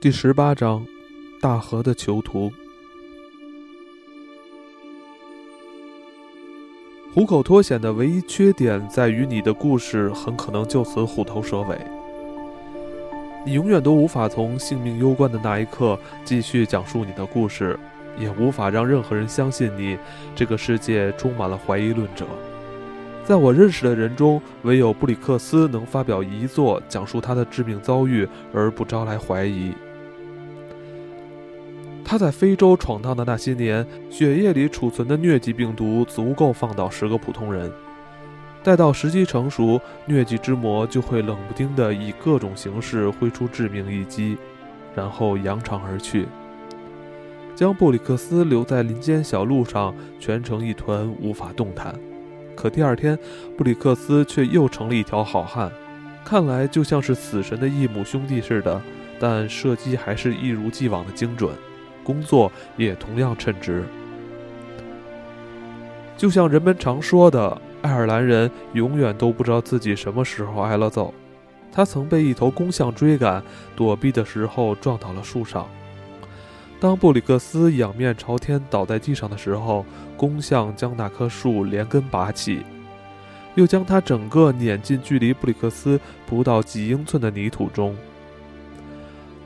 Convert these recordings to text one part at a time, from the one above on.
第十八章，大河的囚徒。虎口脱险的唯一缺点在于，你的故事很可能就此虎头蛇尾。你永远都无法从性命攸关的那一刻继续讲述你的故事，也无法让任何人相信你。这个世界充满了怀疑论者。在我认识的人中，唯有布里克斯能发表遗作讲述他的致命遭遇而不招来怀疑。他在非洲闯荡的那些年，血液里储存的疟疾病毒足够放倒十个普通人。待到时机成熟，疟疾之魔就会冷不丁地以各种形式挥出致命一击，然后扬长而去，将布里克斯留在林间小路上，蜷成一团，无法动弹。可第二天，布里克斯却又成了一条好汉，看来就像是死神的异母兄弟似的，但射击还是一如既往的精准。工作也同样称职，就像人们常说的，爱尔兰人永远都不知道自己什么时候挨了揍。他曾被一头公象追赶，躲避的时候撞倒了树上。当布里克斯仰面朝天倒在地上的时候，公象将那棵树连根拔起，又将他整个碾进距离布里克斯不到几英寸的泥土中。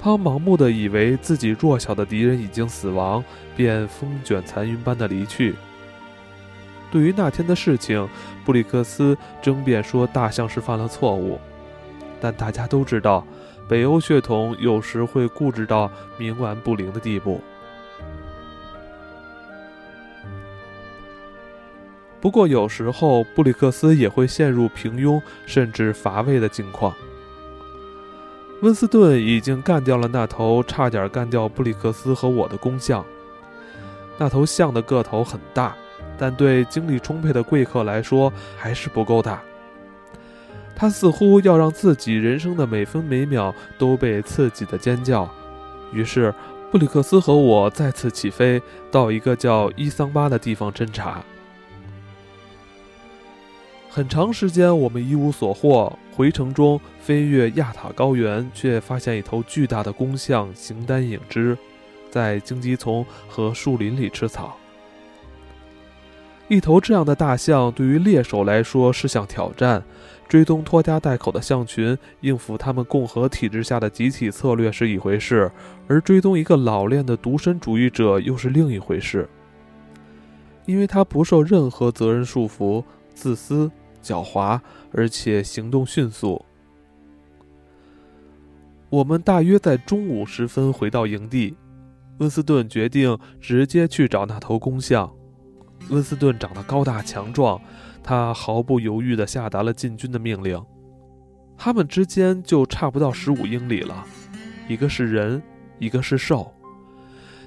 他盲目的以为自己弱小的敌人已经死亡，便风卷残云般的离去。对于那天的事情，布里克斯争辩说大象是犯了错误，但大家都知道，北欧血统有时会固执到冥顽不灵的地步。不过，有时候布里克斯也会陷入平庸甚至乏味的境况。温斯顿已经干掉了那头差点干掉布里克斯和我的公象。那头象的个头很大，但对精力充沛的贵客来说还是不够大。他似乎要让自己人生的每分每秒都被刺激的尖叫。于是，布里克斯和我再次起飞，到一个叫伊桑巴的地方侦查。很长时间，我们一无所获。回程中，飞越亚塔高原，却发现一头巨大的公象形单影只，在荆棘丛和树林里吃草。一头这样的大象，对于猎手来说是项挑战。追踪拖家带口的象群，应付他们共和体制下的集体策略是一回事，而追踪一个老练的独身主义者又是另一回事。因为他不受任何责任束缚，自私。狡猾，而且行动迅速。我们大约在中午时分回到营地。温斯顿决定直接去找那头公象。温斯顿长得高大强壮，他毫不犹豫地下达了进军的命令。他们之间就差不到十五英里了，一个是人，一个是兽。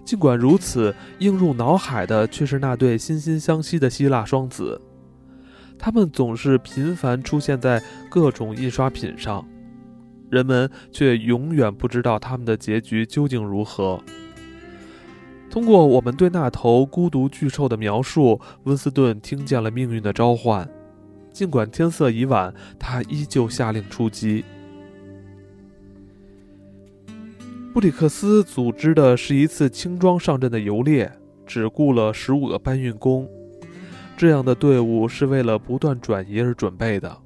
尽管如此，映入脑海的却是那对惺惺相惜的希腊双子。他们总是频繁出现在各种印刷品上，人们却永远不知道他们的结局究竟如何。通过我们对那头孤独巨兽的描述，温斯顿听见了命运的召唤。尽管天色已晚，他依旧下令出击。布里克斯组织的是一次轻装上阵的游猎，只雇了十五个搬运工。这样的队伍是为了不断转移而准备的，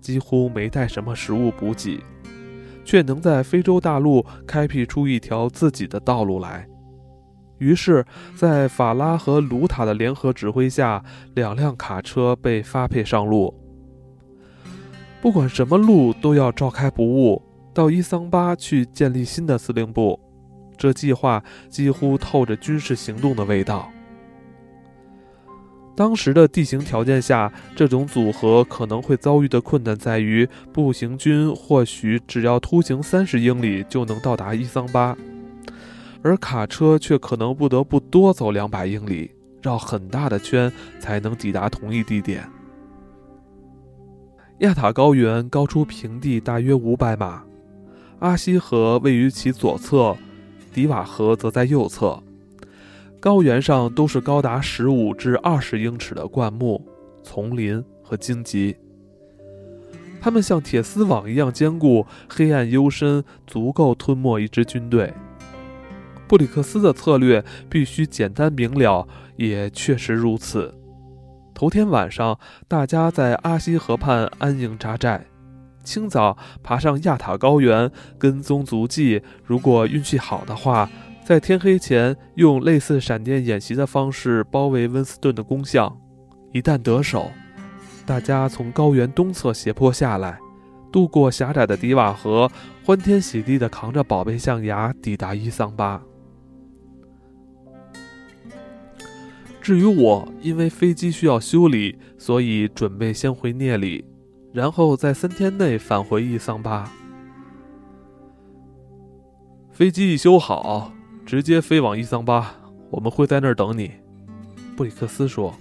几乎没带什么食物补给，却能在非洲大陆开辟出一条自己的道路来。于是，在法拉和卢塔的联合指挥下，两辆卡车被发配上路。不管什么路都要召开不误，到伊桑巴去建立新的司令部。这计划几乎透着军事行动的味道。当时的地形条件下，这种组合可能会遭遇的困难在于，步行军或许只要突行三十英里就能到达伊桑巴，而卡车却可能不得不多走两百英里，绕很大的圈才能抵达同一地点。亚塔高原高出平地大约五百码，阿西河位于其左侧，迪瓦河则在右侧。高原上都是高达十五至二十英尺的灌木、丛林和荆棘。它们像铁丝网一样坚固，黑暗幽深，足够吞没一支军队。布里克斯的策略必须简单明了，也确实如此。头天晚上，大家在阿西河畔安营扎寨，清早爬上亚塔高原，跟踪足迹。如果运气好的话，在天黑前用类似闪电演习的方式包围温斯顿的工项。一旦得手，大家从高原东侧斜坡下来，渡过狭窄的迪瓦河，欢天喜地地扛着宝贝象牙抵达伊桑巴。至于我，因为飞机需要修理，所以准备先回聂里，然后在三天内返回伊桑巴。飞机一修好，直接飞往伊桑巴，我们会在那儿等你。”布里克斯说。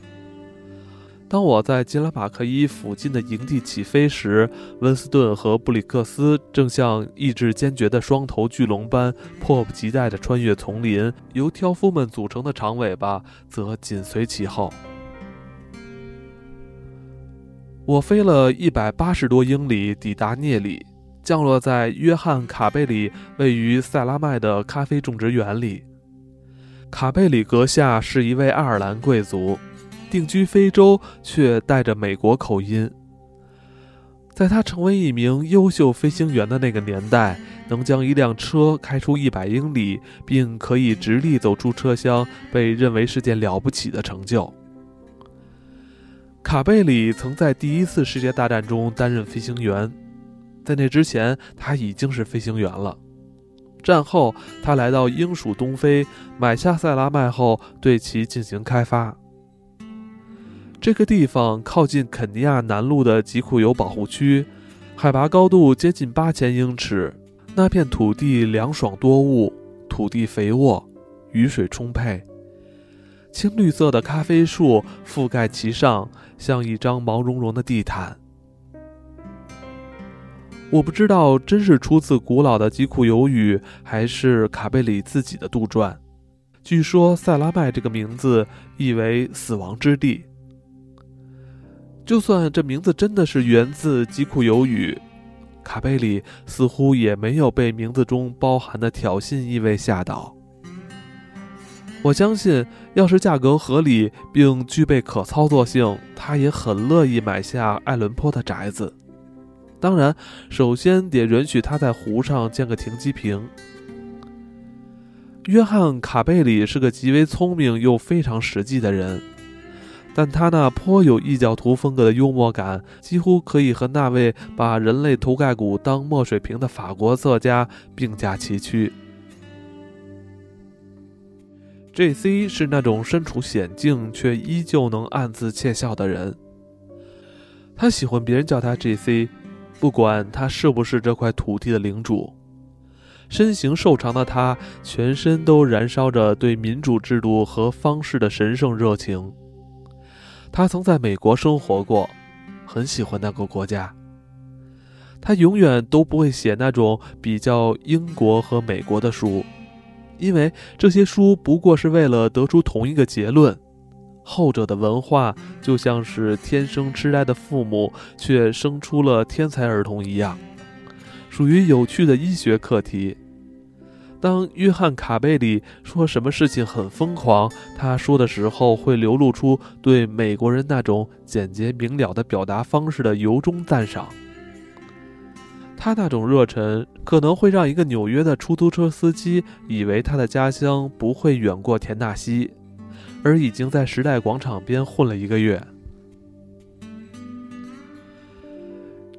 当我在吉拉马克伊附近的营地起飞时，温斯顿和布里克斯正像意志坚决的双头巨龙般迫不及待地穿越丛林，由挑夫们组成的长尾巴则紧随其后。我飞了一百八十多英里，抵达涅里，降落在约翰·卡贝里位于塞拉麦的咖啡种植园里。卡贝里阁下是一位爱尔兰贵族。定居非洲，却带着美国口音。在他成为一名优秀飞行员的那个年代，能将一辆车开出一百英里，并可以直立走出车厢，被认为是件了不起的成就。卡贝里曾在第一次世界大战中担任飞行员，在那之前他已经是飞行员了。战后，他来到英属东非，买下塞拉麦后，对其进行开发。这个地方靠近肯尼亚南路的吉库尤保护区，海拔高度接近八千英尺。那片土地凉爽多雾，土地肥沃，雨水充沛。青绿色的咖啡树覆盖其上，像一张毛茸茸的地毯。我不知道真是出自古老的吉库尤语，还是卡贝里自己的杜撰。据说塞拉麦这个名字意为“死亡之地”。就算这名字真的是源自吉库尤语，卡贝里似乎也没有被名字中包含的挑衅意味吓倒。我相信，要是价格合理并具备可操作性，他也很乐意买下爱伦坡的宅子。当然，首先得允许他在湖上建个停机坪。约翰·卡贝里是个极为聪明又非常实际的人。但他那颇有异教徒风格的幽默感，几乎可以和那位把人类头盖骨当墨水瓶的法国作家并驾齐驱。J.C. 是那种身处险境却依旧能暗自窃笑的人。他喜欢别人叫他 J.C.，不管他是不是这块土地的领主。身形瘦长的他，全身都燃烧着对民主制度和方式的神圣热情。他曾在美国生活过，很喜欢那个国家。他永远都不会写那种比较英国和美国的书，因为这些书不过是为了得出同一个结论：后者的文化就像是天生痴呆的父母却生出了天才儿童一样，属于有趣的医学课题。当约翰·卡贝里说什么事情很疯狂，他说的时候会流露出对美国人那种简洁明了的表达方式的由衷赞赏。他那种热忱可能会让一个纽约的出租车司机以为他的家乡不会远过田纳西，而已经在时代广场边混了一个月。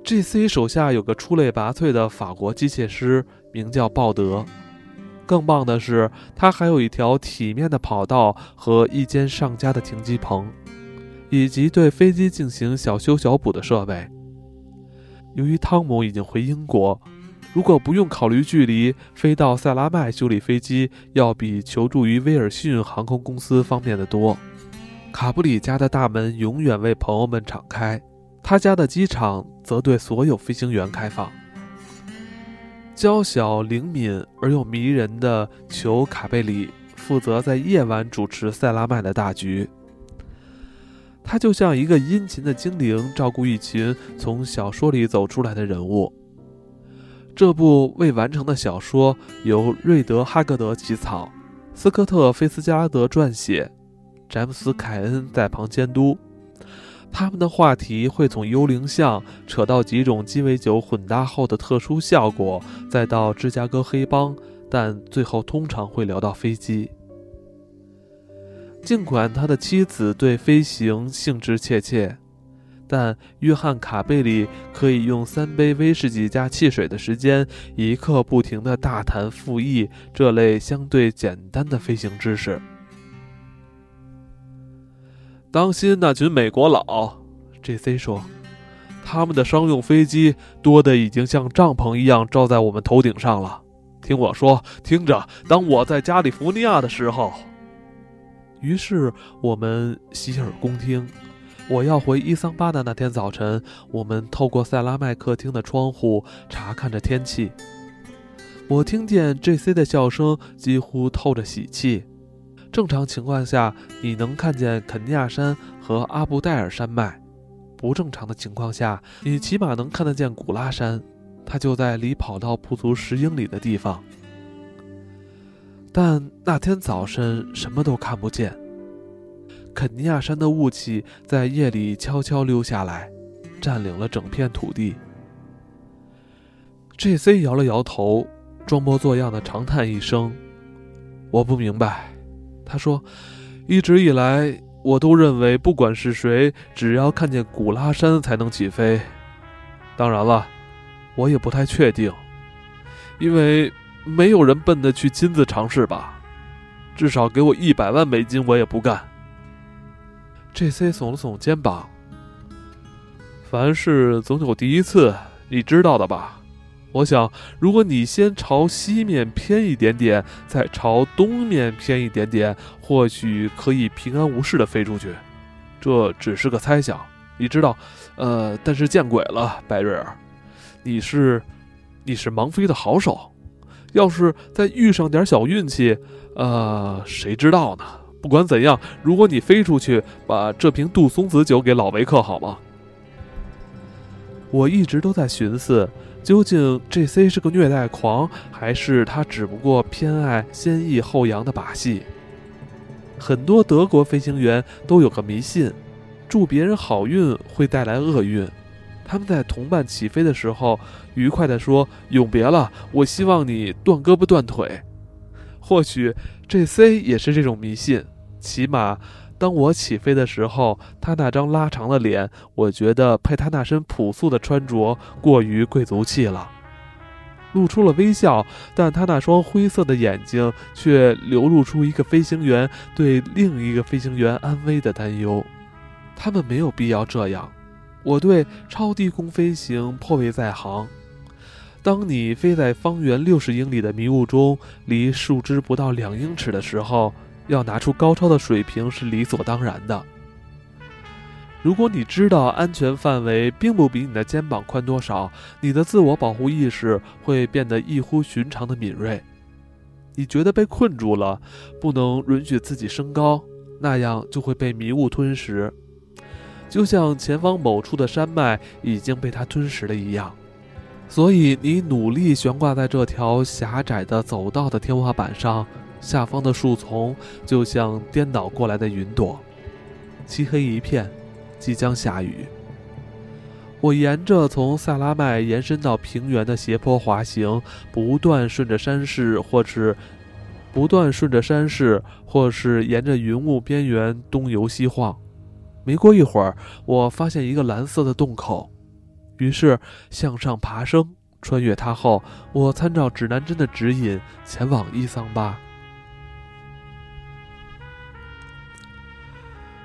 G.C. 手下有个出类拔萃的法国机械师，名叫鲍德。更棒的是，他还有一条体面的跑道和一间上佳的停机棚，以及对飞机进行小修小补的设备。由于汤姆已经回英国，如果不用考虑距离，飞到塞拉麦修理飞机要比求助于威尔逊航空公司方便得多。卡布里家的大门永远为朋友们敞开，他家的机场则对所有飞行员开放。娇小灵敏而又迷人的裘卡贝里负责在夜晚主持塞拉麦的大局。他就像一个殷勤的精灵，照顾一群从小说里走出来的人物。这部未完成的小说由瑞德·哈格德起草，斯科特·菲斯加德撰写，詹姆斯·凯恩在旁监督。他们的话题会从幽灵像扯到几种鸡尾酒混搭后的特殊效果，再到芝加哥黑帮，但最后通常会聊到飞机。尽管他的妻子对飞行兴致切切，但约翰·卡贝里可以用三杯威士忌加汽水的时间，一刻不停地大谈复议这类相对简单的飞行知识。当心那群美国佬，J.C. 说，他们的商用飞机多的已经像帐篷一样罩在我们头顶上了。听我说，听着，当我在加利福尼亚的时候。于是我们洗耳恭听。我要回伊桑巴的那天早晨，我们透过塞拉麦客厅的窗户查看着天气。我听见 J.C. 的笑声几乎透着喜气。正常情况下，你能看见肯尼亚山和阿布戴尔山脉；不正常的情况下，你起码能看得见古拉山，它就在离跑道不足十英里的地方。但那天早晨什么都看不见。肯尼亚山的雾气在夜里悄悄溜下来，占领了整片土地。J.C. 摇了摇头，装模作样的长叹一声：“我不明白。”他说：“一直以来，我都认为，不管是谁，只要看见古拉山才能起飞。当然了，我也不太确定，因为……”没有人笨的去亲自尝试吧？至少给我一百万美金，我也不干。J.C. 耸了耸肩膀。凡事总有第一次，你知道的吧？我想，如果你先朝西面偏一点点，再朝东面偏一点点，或许可以平安无事的飞出去。这只是个猜想，你知道。呃，但是见鬼了，白瑞尔，你是，你是盲飞的好手。要是再遇上点小运气，呃，谁知道呢？不管怎样，如果你飞出去，把这瓶杜松子酒给老维克好吗？我一直都在寻思，究竟 J.C. 是个虐待狂，还是他只不过偏爱先抑后扬的把戏？很多德国飞行员都有个迷信：祝别人好运会带来厄运。他们在同伴起飞的时候，愉快地说：“永别了，我希望你断胳膊断腿。”或许 J.C. 也是这种迷信。起码，当我起飞的时候，他那张拉长的脸，我觉得配他那身朴素的穿着过于贵族气了，露出了微笑。但他那双灰色的眼睛却流露出一个飞行员对另一个飞行员安危的担忧。他们没有必要这样。我对超低空飞行颇为在行。当你飞在方圆六十英里的迷雾中，离树枝不到两英尺的时候，要拿出高超的水平是理所当然的。如果你知道安全范围并不比你的肩膀宽多少，你的自我保护意识会变得异乎寻常的敏锐。你觉得被困住了，不能允许自己升高，那样就会被迷雾吞食。就像前方某处的山脉已经被它吞噬了一样，所以你努力悬挂在这条狭窄的走道的天花板上，下方的树丛就像颠倒过来的云朵，漆黑一片，即将下雨。我沿着从萨拉麦延伸到平原的斜坡滑行，不断顺着山势，或是不断顺着山势，或是沿着云雾边缘东游西晃。没过一会儿，我发现一个蓝色的洞口，于是向上爬升，穿越它后，我参照指南针的指引前往伊桑巴。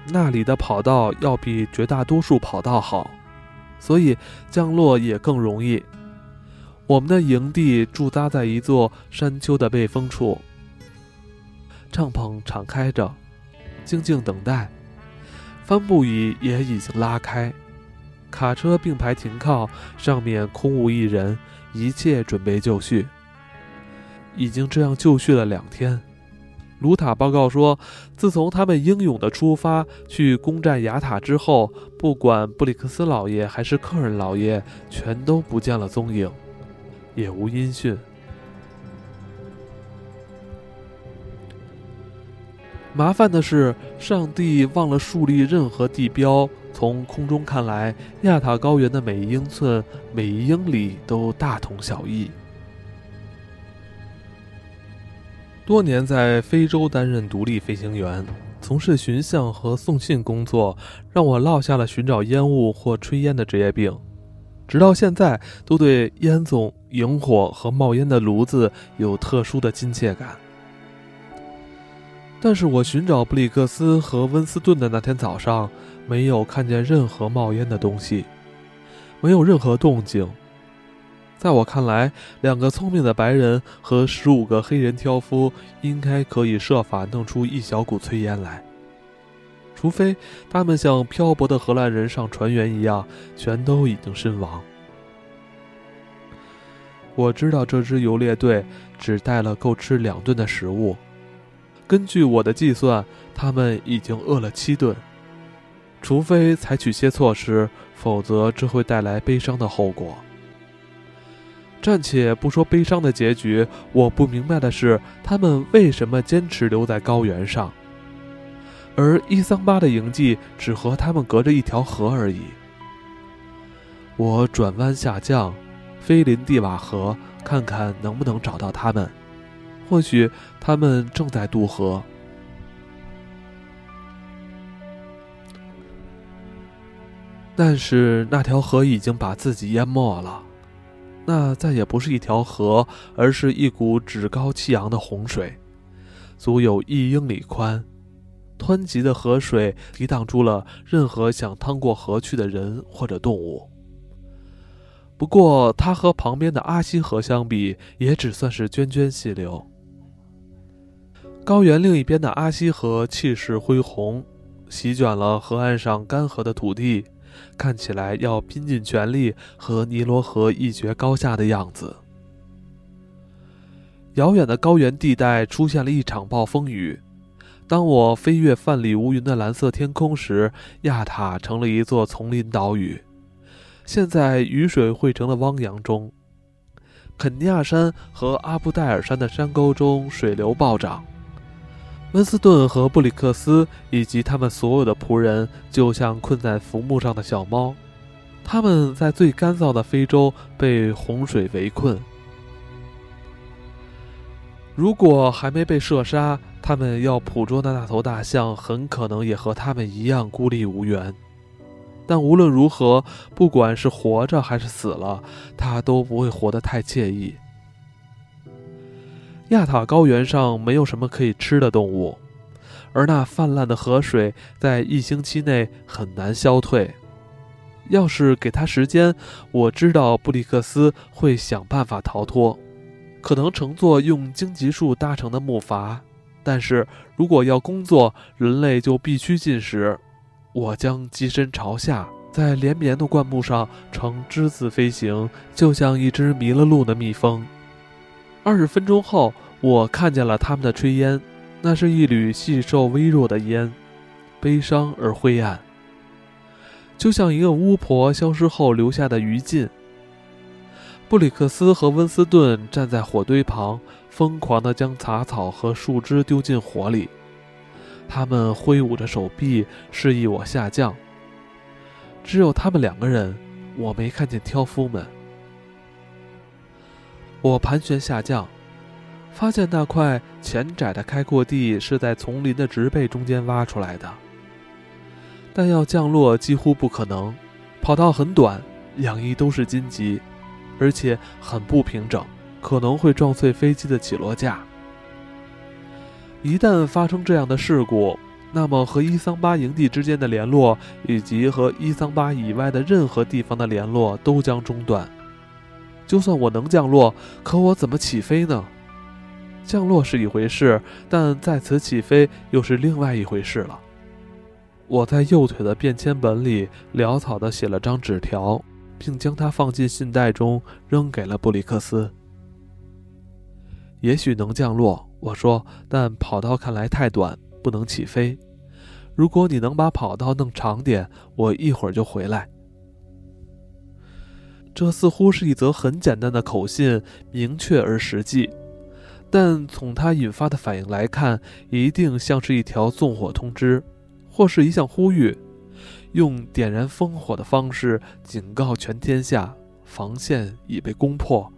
那里的跑道要比绝大多数跑道好，所以降落也更容易。我们的营地驻扎在一座山丘的背风处，帐篷敞开着，静静等待。帆布椅也已经拉开，卡车并排停靠，上面空无一人，一切准备就绪。已经这样就绪了两天，卢塔报告说，自从他们英勇的出发去攻占雅塔之后，不管布里克斯老爷还是客人老爷，全都不见了踪影，也无音讯。麻烦的是，上帝忘了树立任何地标。从空中看来，亚塔高原的每一英寸、每一英里都大同小异。多年在非洲担任独立飞行员，从事巡象和送信工作，让我落下了寻找烟雾或炊烟的职业病。直到现在，都对烟囱、萤火和冒烟的炉子有特殊的亲切感。但是我寻找布里克斯和温斯顿的那天早上，没有看见任何冒烟的东西，没有任何动静。在我看来，两个聪明的白人和十五个黑人挑夫应该可以设法弄出一小股炊烟来，除非他们像漂泊的荷兰人上船员一样，全都已经身亡。我知道这支游猎队只带了够吃两顿的食物。根据我的计算，他们已经饿了七顿。除非采取些措施，否则这会带来悲伤的后果。暂且不说悲伤的结局，我不明白的是，他们为什么坚持留在高原上，而伊桑巴的营地只和他们隔着一条河而已。我转弯下降，飞临蒂瓦河，看看能不能找到他们。或许他们正在渡河，但是那条河已经把自己淹没了。那再也不是一条河，而是一股趾高气扬的洪水，足有一英里宽。湍急的河水抵挡住了任何想趟过河去的人或者动物。不过，它和旁边的阿西河相比，也只算是涓涓细流。高原另一边的阿西河气势恢宏，席卷了河岸上干涸的土地，看起来要拼尽全力和尼罗河一决高下的样子。遥远的高原地带出现了一场暴风雨。当我飞越泛里无云的蓝色天空时，亚塔成了一座丛林岛屿，现在雨水汇成了汪洋中。肯尼亚山和阿布戴尔山的山沟中水流暴涨。温斯顿和布里克斯以及他们所有的仆人，就像困在浮木上的小猫，他们在最干燥的非洲被洪水围困。如果还没被射杀，他们要捕捉的那头大象很可能也和他们一样孤立无援。但无论如何，不管是活着还是死了，他都不会活得太惬意。亚塔高原上没有什么可以吃的动物，而那泛滥的河水在一星期内很难消退。要是给他时间，我知道布里克斯会想办法逃脱，可能乘坐用荆棘树搭成的木筏。但是如果要工作，人类就必须进食。我将机身朝下，在连绵的灌木上呈之字飞行，就像一只迷了路的蜜蜂。二十分钟后，我看见了他们的炊烟，那是一缕细瘦微弱的烟，悲伤而灰暗，就像一个巫婆消失后留下的余烬。布里克斯和温斯顿站在火堆旁，疯狂地将杂草和树枝丢进火里，他们挥舞着手臂示意我下降。只有他们两个人，我没看见挑夫们。我盘旋下降，发现那块浅窄的开阔地是在丛林的植被中间挖出来的，但要降落几乎不可能。跑道很短，两翼都是荆棘，而且很不平整，可能会撞碎飞机的起落架。一旦发生这样的事故，那么和伊桑巴营地之间的联络，以及和伊桑巴以外的任何地方的联络都将中断。就算我能降落，可我怎么起飞呢？降落是一回事，但再次起飞又是另外一回事了。我在右腿的便签本里潦草地写了张纸条，并将它放进信袋中，扔给了布里克斯。也许能降落，我说：“但跑道看来太短，不能起飞。如果你能把跑道弄长点，我一会儿就回来。”这似乎是一则很简单的口信，明确而实际，但从它引发的反应来看，一定像是一条纵火通知，或是一项呼吁，用点燃烽火的方式警告全天下：防线已被攻破，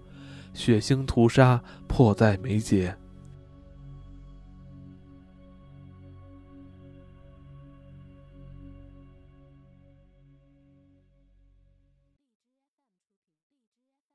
血腥屠杀迫在眉睫。